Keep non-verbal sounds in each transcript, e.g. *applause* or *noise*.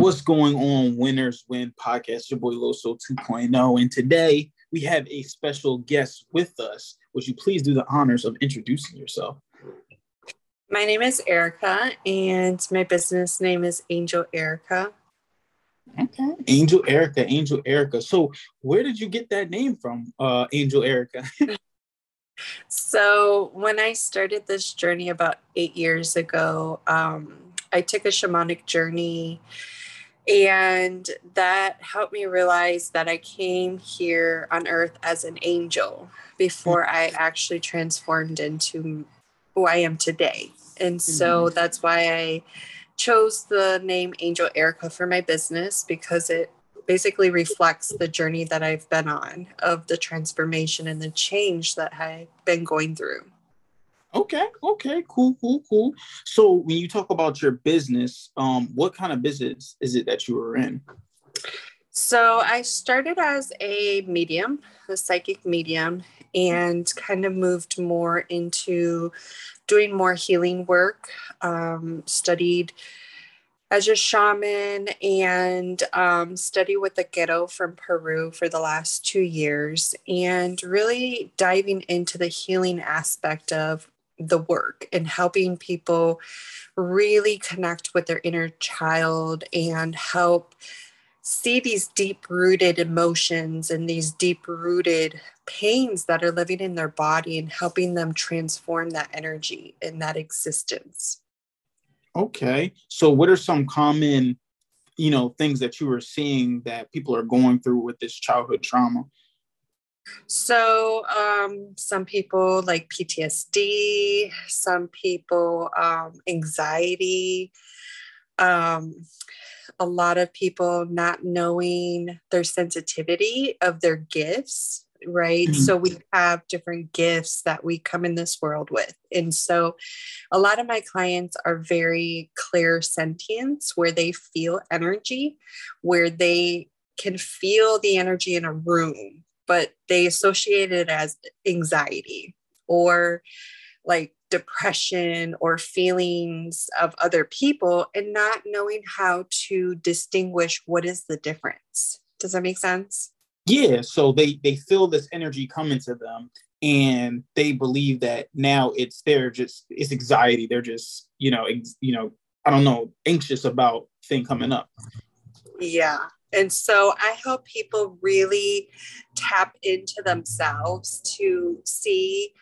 What's going on, Winners Win podcast? Your boy Loso 2.0. And today we have a special guest with us. Would you please do the honors of introducing yourself? My name is Erica, and my business name is Angel Erica. Okay. Angel Erica, Angel Erica. So, where did you get that name from, uh, Angel Erica? *laughs* so, when I started this journey about eight years ago, um, I took a shamanic journey and that helped me realize that I came here on earth as an angel before I actually transformed into who I am today. And so mm-hmm. that's why I chose the name Angel Erica for my business because it basically reflects the journey that I've been on of the transformation and the change that I've been going through. Okay, okay, cool, cool, cool. So when you talk about your business, um, what kind of business is it that you were in? So I started as a medium, a psychic medium, and kind of moved more into doing more healing work. Um, studied as a shaman and um, study with the ghetto from Peru for the last two years, and really diving into the healing aspect of the work and helping people really connect with their inner child and help see these deep rooted emotions and these deep rooted pains that are living in their body and helping them transform that energy and that existence. Okay. So what are some common, you know, things that you were seeing that people are going through with this childhood trauma? So, um, some people like PTSD, some people um, anxiety, um, a lot of people not knowing their sensitivity of their gifts right? Mm-hmm. so we have different gifts that we come in this world with. And so a lot of my clients are very clairsentience where they feel energy where they can feel the energy in a room but they associate it as anxiety or like depression or feelings of other people and not knowing how to distinguish what is the difference. Does that make sense? Yeah, so they they feel this energy coming to them and they believe that now it's they're just it's anxiety. They're just, you know, ex, you know, I don't know, anxious about thing coming up. Yeah. And so I help people really tap into themselves to see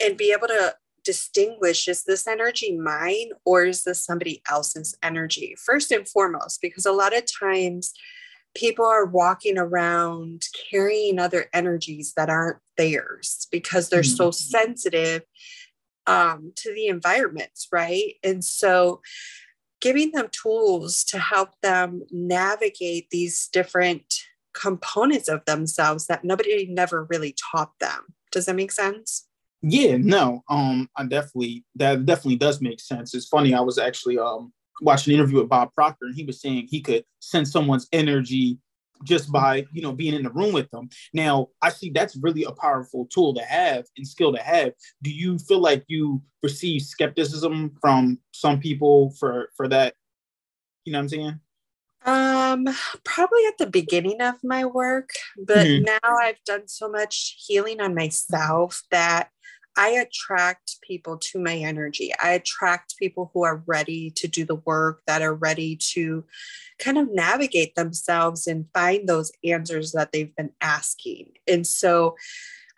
and be able to distinguish is this energy mine or is this somebody else's energy? First and foremost, because a lot of times people are walking around carrying other energies that aren't theirs because they're mm-hmm. so sensitive um, to the environments, right? And so giving them tools to help them navigate these different components of themselves that nobody never really taught them. Does that make sense? Yeah, no, um, I definitely that definitely does make sense. It's funny. I was actually um watching an interview with Bob Proctor, and he was saying he could sense someone's energy just by you know being in the room with them. Now, I see that's really a powerful tool to have and skill to have. Do you feel like you receive skepticism from some people for for that? You know what I'm saying? Um, probably at the beginning of my work, but mm-hmm. now I've done so much healing on myself that I attract people to my energy. I attract people who are ready to do the work, that are ready to kind of navigate themselves and find those answers that they've been asking. And so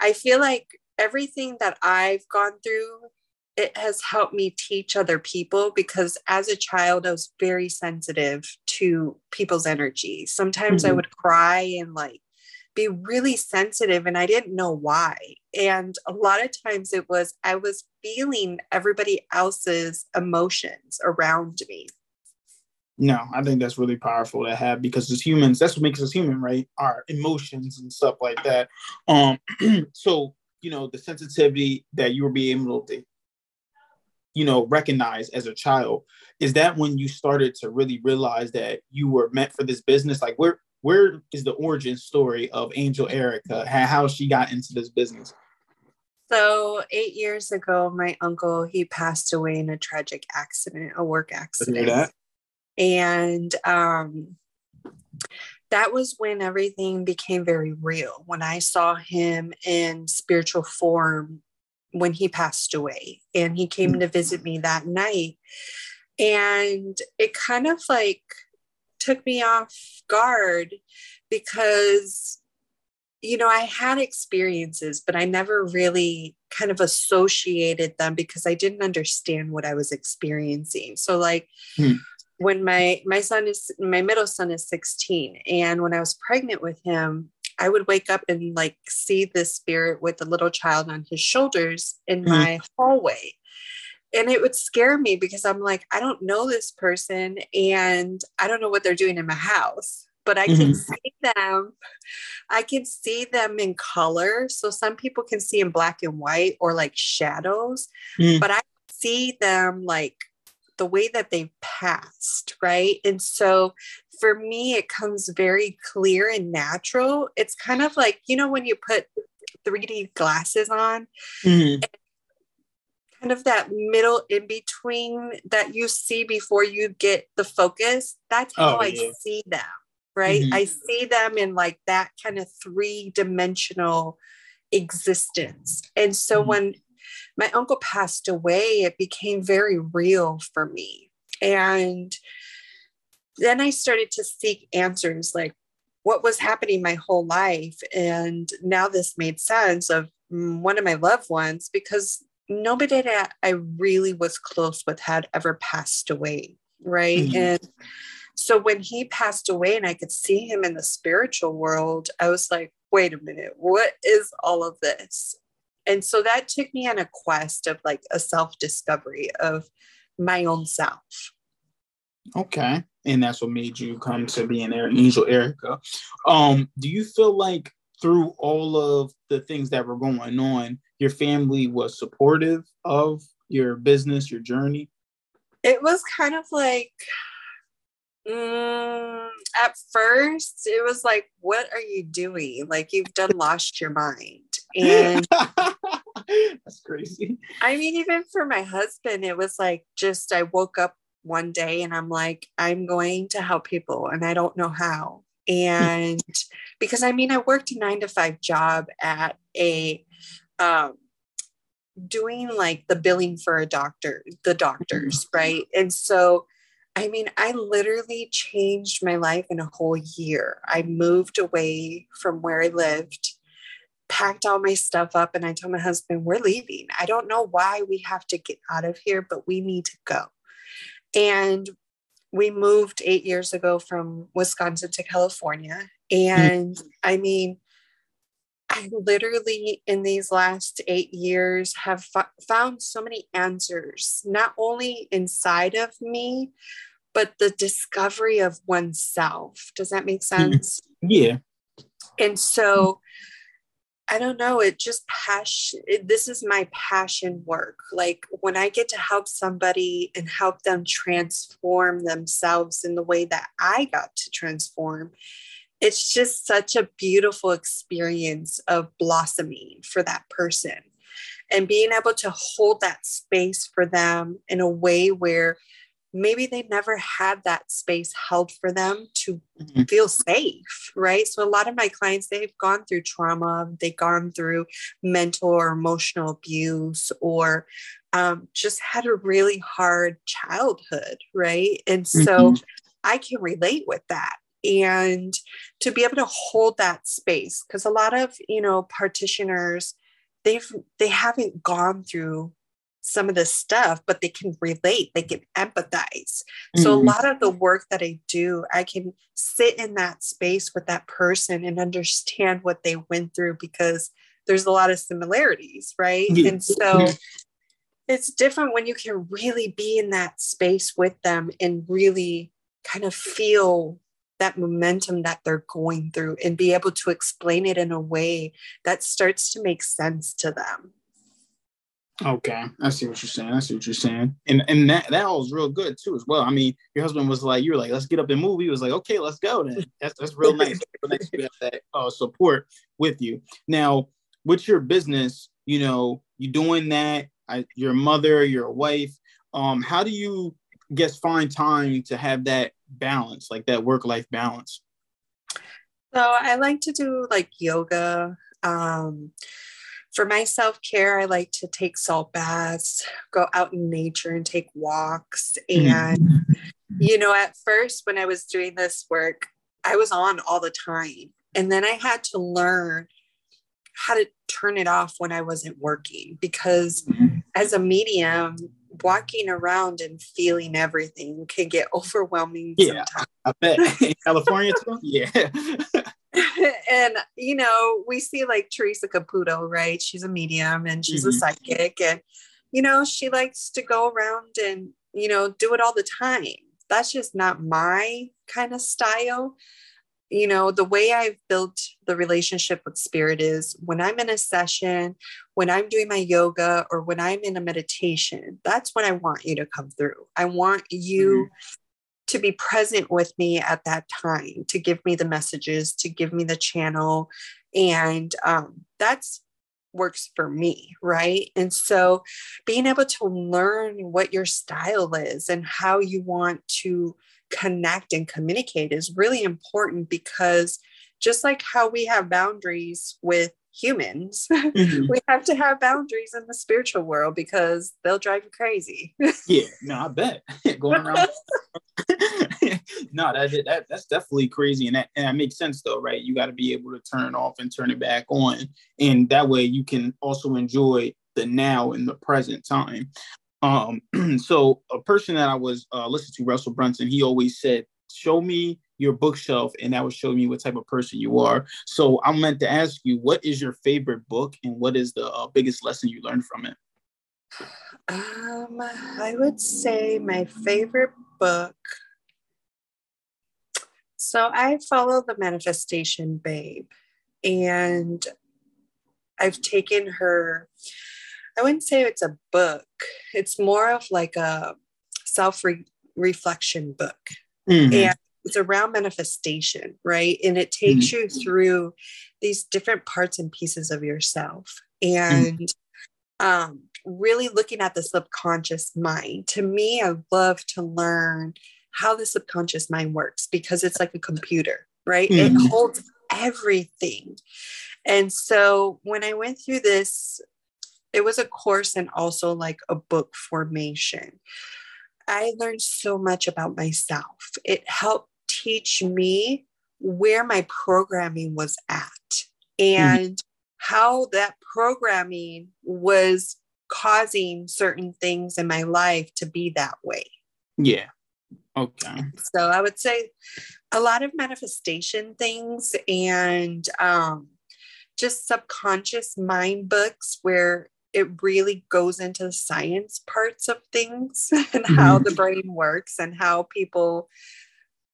I feel like everything that I've gone through it has helped me teach other people because as a child I was very sensitive to people's energy. Sometimes mm-hmm. I would cry and like be really sensitive and I didn't know why. And a lot of times it was I was feeling everybody else's emotions around me. No, I think that's really powerful to have because as humans, that's what makes us human, right? Our emotions and stuff like that. Um, *clears throat* so you know, the sensitivity that you were being able to, you know, recognize as a child, is that when you started to really realize that you were meant for this business? Like where where is the origin story of Angel Erica, how she got into this business? So eight years ago, my uncle he passed away in a tragic accident, a work accident. And um, that was when everything became very real. When I saw him in spiritual form when he passed away, and he came mm-hmm. to visit me that night. And it kind of like took me off guard because you know, I had experiences, but I never really kind of associated them because I didn't understand what I was experiencing. So, like, hmm. when my my son is my middle son is 16, and when I was pregnant with him, I would wake up and like see this spirit with a little child on his shoulders in hmm. my hallway. And it would scare me because I'm like, I don't know this person and I don't know what they're doing in my house but I can mm-hmm. see them. I can see them in color. So some people can see in black and white or like shadows, mm. but I see them like the way that they've passed, right? And so for me, it comes very clear and natural. It's kind of like, you know, when you put 3D glasses on, mm-hmm. Kind of that middle in between that you see before you get the focus. That's how oh, I yeah. see them right? Mm-hmm. I see them in like that kind of three dimensional existence. And so mm-hmm. when my uncle passed away, it became very real for me. And then I started to seek answers like what was happening my whole life. And now this made sense of mm, one of my loved ones because nobody that I really was close with had ever passed away. Right. Mm-hmm. And so when he passed away and I could see him in the spiritual world, I was like, wait a minute, what is all of this? And so that took me on a quest of like a self discovery of my own self. Okay. And that's what made you come to be an angel, Erica. Um, do you feel like through all of the things that were going on, your family was supportive of your business, your journey? It was kind of like Mm, at first, it was like, what are you doing? Like, you've done *laughs* lost your mind. And *laughs* that's crazy. I mean, even for my husband, it was like, just I woke up one day and I'm like, I'm going to help people and I don't know how. *laughs* And because I mean, I worked a nine to five job at a, um, doing like the billing for a doctor, the doctors, mm-hmm. right? And so I mean, I literally changed my life in a whole year. I moved away from where I lived, packed all my stuff up, and I told my husband, We're leaving. I don't know why we have to get out of here, but we need to go. And we moved eight years ago from Wisconsin to California. And mm-hmm. I mean, I literally, in these last eight years, have found so many answers, not only inside of me, but the discovery of oneself. Does that make mm-hmm. sense? Yeah. And so I don't know, it just passion. It, this is my passion work. Like when I get to help somebody and help them transform themselves in the way that I got to transform, it's just such a beautiful experience of blossoming for that person and being able to hold that space for them in a way where maybe they never had that space held for them to mm-hmm. feel safe right so a lot of my clients they've gone through trauma they've gone through mental or emotional abuse or um, just had a really hard childhood right and so mm-hmm. i can relate with that and to be able to hold that space because a lot of you know partitioners they've they haven't gone through some of this stuff, but they can relate, they can empathize. Mm-hmm. So, a mm-hmm. lot of the work that I do, I can sit in that space with that person and understand what they went through because there's a lot of similarities, right? Yeah. And so, it's different when you can really be in that space with them and really kind of feel that momentum that they're going through and be able to explain it in a way that starts to make sense to them. Okay, I see what you're saying. I see what you're saying, and and that that all was real good too as well. I mean, your husband was like, you were like, let's get up and move. He was like, okay, let's go. Then that's that's real nice. *laughs* real nice to have that uh, support with you. Now, with your business, you know, you doing that. I, your mother, your wife. Um, how do you guess find time to have that balance, like that work life balance? So I like to do like yoga. Um, for my self care, I like to take salt baths, go out in nature and take walks. And, mm-hmm. you know, at first when I was doing this work, I was on all the time. And then I had to learn how to turn it off when I wasn't working because mm-hmm. as a medium, walking around and feeling everything can get *laughs* overwhelming. Yeah, sometimes. I bet. *laughs* In California too? Yeah. *laughs* and you know, we see like Teresa Caputo, right? She's a medium and she's mm-hmm. a psychic, and you know, she likes to go around and you know do it all the time. That's just not my kind of style you know, the way I've built the relationship with spirit is when I'm in a session, when I'm doing my yoga, or when I'm in a meditation, that's when I want you to come through. I want you mm-hmm. to be present with me at that time, to give me the messages, to give me the channel. And um, that's works for me, right? And so being able to learn what your style is and how you want to connect and communicate is really important because just like how we have boundaries with humans, *laughs* mm-hmm. we have to have boundaries in the spiritual world because they'll drive you crazy. *laughs* yeah, no, I bet *laughs* going around. no, that, that that's definitely crazy, and that and that makes sense though, right? You got to be able to turn off and turn it back on, and that way you can also enjoy the now in the present time. Um, *clears throat* so a person that I was uh, listening to, Russell Brunson, he always said, "Show me your bookshelf, and that will show me what type of person you are." So I'm meant to ask you, what is your favorite book, and what is the uh, biggest lesson you learned from it? Um, I would say my favorite book. So I follow the Manifestation Babe, and I've taken her I wouldn't say it's a book. It's more of like a self reflection book. Mm-hmm. And it's around manifestation, right? And it takes mm-hmm. you through these different parts and pieces of yourself. And mm-hmm. um, really looking at the subconscious mind. To me, I love to learn how the subconscious mind works because it's like a computer, right? It mm-hmm. holds everything. And so when I went through this it was a course and also like a book formation. I learned so much about myself. It helped teach me where my programming was at and mm-hmm. how that programming was causing certain things in my life to be that way. Yeah. Okay. So I would say a lot of manifestation things and um, just subconscious mind books where it really goes into the science parts of things *laughs* and mm-hmm. how the brain works and how people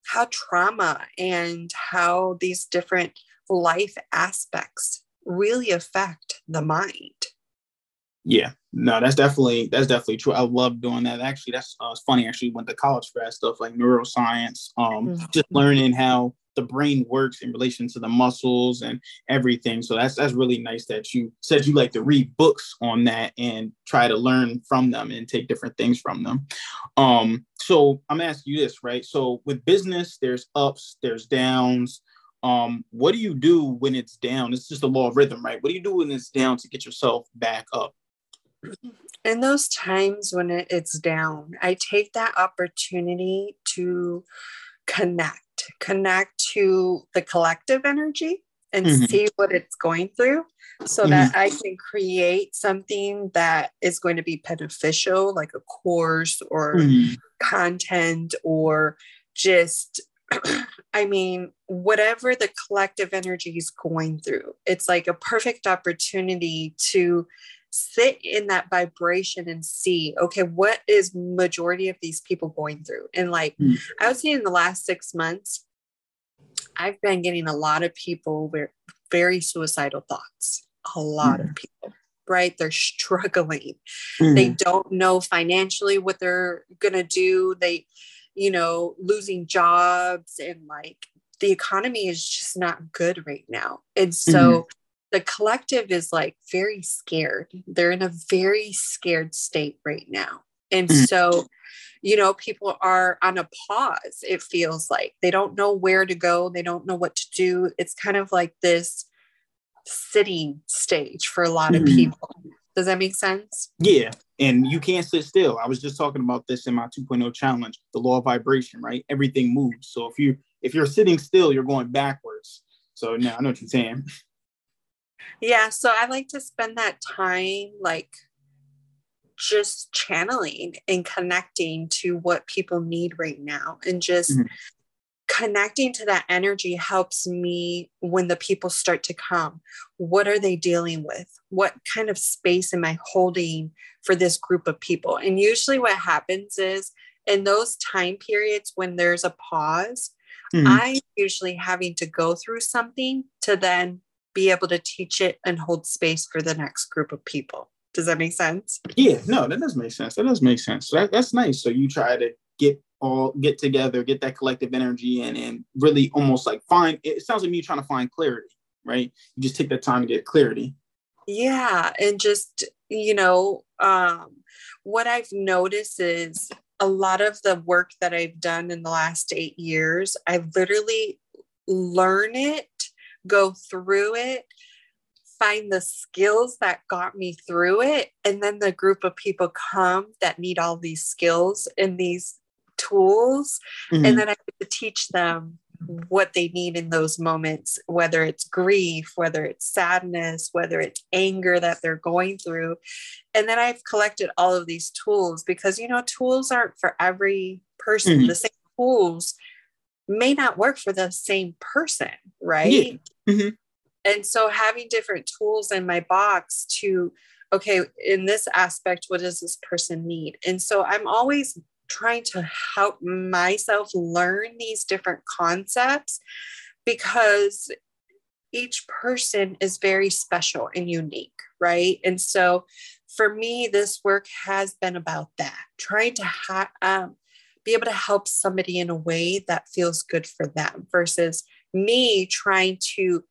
how trauma and how these different life aspects really affect the mind. Yeah no that's definitely that's definitely true. I love doing that. Actually that's uh, funny actually went to college for that stuff like neuroscience um mm-hmm. just learning how the brain works in relation to the muscles and everything. So that's that's really nice that you said you like to read books on that and try to learn from them and take different things from them. Um, so I'm asking you this, right? So with business, there's ups, there's downs. Um, what do you do when it's down? It's just a law of rhythm, right? What do you do when it's down to get yourself back up? In those times when it's down, I take that opportunity to connect connect to the collective energy and mm-hmm. see what it's going through so mm-hmm. that I can create something that is going to be beneficial, like a course or mm-hmm. content or just, *clears throat* I mean, whatever the collective energy is going through. It's like a perfect opportunity to sit in that vibration and see okay what is majority of these people going through? And like mm. i would say in the last six months i've been getting a lot of people with very suicidal thoughts. A lot mm. of people right? They're struggling. Mm. they don't know financially what they're gonna do. They you know losing jobs and like the economy is just not good right now. And so mm the collective is like very scared. They're in a very scared state right now. And mm-hmm. so, you know, people are on a pause, it feels like they don't know where to go, they don't know what to do. It's kind of like this sitting stage for a lot mm-hmm. of people. Does that make sense? Yeah. And you can't sit still. I was just talking about this in my 2.0 challenge, the law of vibration, right? Everything moves. So if you if you're sitting still, you're going backwards. So now I know what you're saying. Yeah. So I like to spend that time like just channeling and connecting to what people need right now and just mm-hmm connecting to that energy helps me when the people start to come. What are they dealing with? What kind of space am I holding for this group of people? And usually, what happens is in those time periods when there's a pause, mm-hmm. I'm usually having to go through something to then be able to teach it and hold space for the next group of people. Does that make sense? Yeah, no, that does make sense. That does make sense. That, that's nice. So you try to get all get together, get that collective energy and and really almost like find it sounds like me trying to find clarity, right? You just take that time to get clarity. Yeah. And just, you know, um, what I've noticed is a lot of the work that I've done in the last eight years, I literally learn it, go through it, find the skills that got me through it. And then the group of people come that need all these skills and these tools mm-hmm. and then I get to teach them what they need in those moments, whether it's grief, whether it's sadness, whether it's anger that they're going through. And then I've collected all of these tools because, you know, tools aren't for every person. Mm-hmm. The same tools may not work for the same person, right? Yeah. Mm-hmm. And so having different tools in my box to, okay, in this aspect, what does this person need? And so I'm always trying to help myself learn these different concepts because each person is very special and unique, right? And so for me, this work has been about that, trying to ha- um, be able to help somebody in a way that feels good for them versus me trying to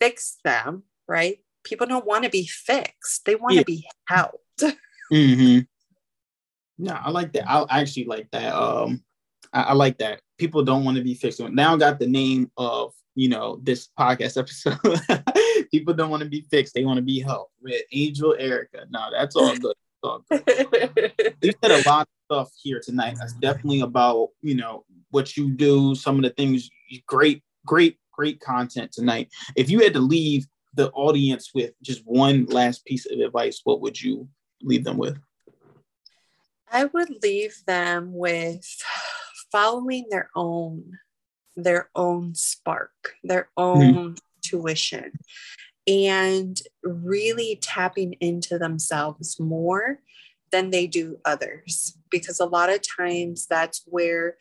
fix them, right? People don't want to be fixed, they want yeah. to be helped. *laughs* Mm-hmm. No, I like that. I actually like that. Um, I, I like that. People don't want to be fixed. Now I got the name of you know this podcast episode. *laughs* People don't want to be fixed; they want to be helped with Angel Erica. No, that's all good. all good. *laughs* you said a lot of stuff here tonight. That's definitely about you know what you do. Some of the things. Great, great, great content tonight. If you had to leave the audience with just one last piece of advice, what would you leave them with? I would leave them with following their own their own spark, their own mm-hmm. tuition and really tapping into themselves more than they do others because a lot of times that's where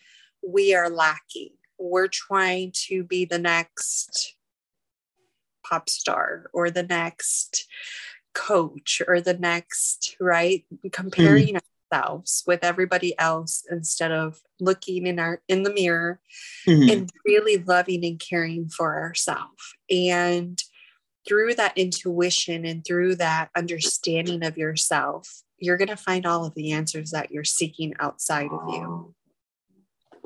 we are lacking. We're trying to be the next pop star or the next coach or the next, right? Comparing mm-hmm ourselves with everybody else instead of looking in our in the mirror mm-hmm. and really loving and caring for ourselves and through that intuition and through that understanding of yourself you're going to find all of the answers that you're seeking outside of you oh.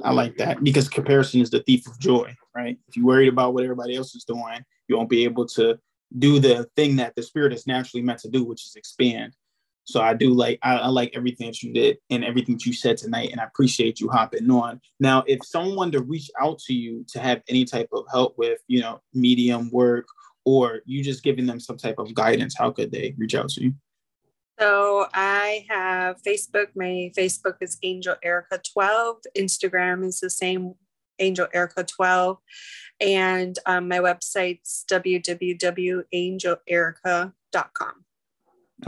i like that because comparison is the thief of joy right if you're worried about what everybody else is doing you won't be able to do the thing that the spirit is naturally meant to do which is expand so I do like I, I, like everything that you did and everything that you said tonight, and I appreciate you hopping on. Now, if someone to reach out to you to have any type of help with, you know, medium work, or you just giving them some type of guidance, how could they reach out to you? So I have Facebook. My Facebook is Angel Erica 12. Instagram is the same Angel Erica 12. And um, my website's www.angelerica.com.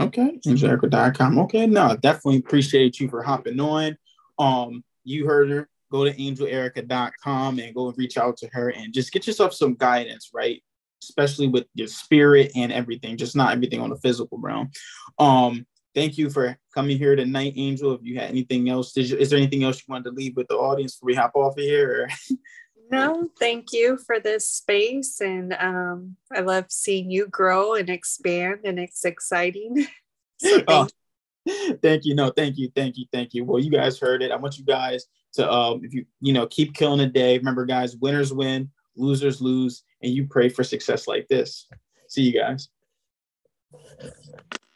Okay, angelica.com. Okay, no, definitely appreciate you for hopping on. Um, you heard her. Go to angelerica.com and go and reach out to her and just get yourself some guidance, right? especially with your spirit and everything, just not everything on the physical realm. Um, thank you for coming here tonight, Angel. If you had anything else, you, is there anything else you wanted to leave with the audience before we hop off of here? *laughs* no, thank you for this space, and um, I love seeing you grow and expand, and it's exciting. *laughs* So *laughs* oh, thank, oh, you. thank you. No, thank you, thank you, thank you. Well, you guys heard it. I want you guys to, um, if you you know, keep killing the day. Remember, guys, winners win losers lose, and you pray for success like this. See you guys.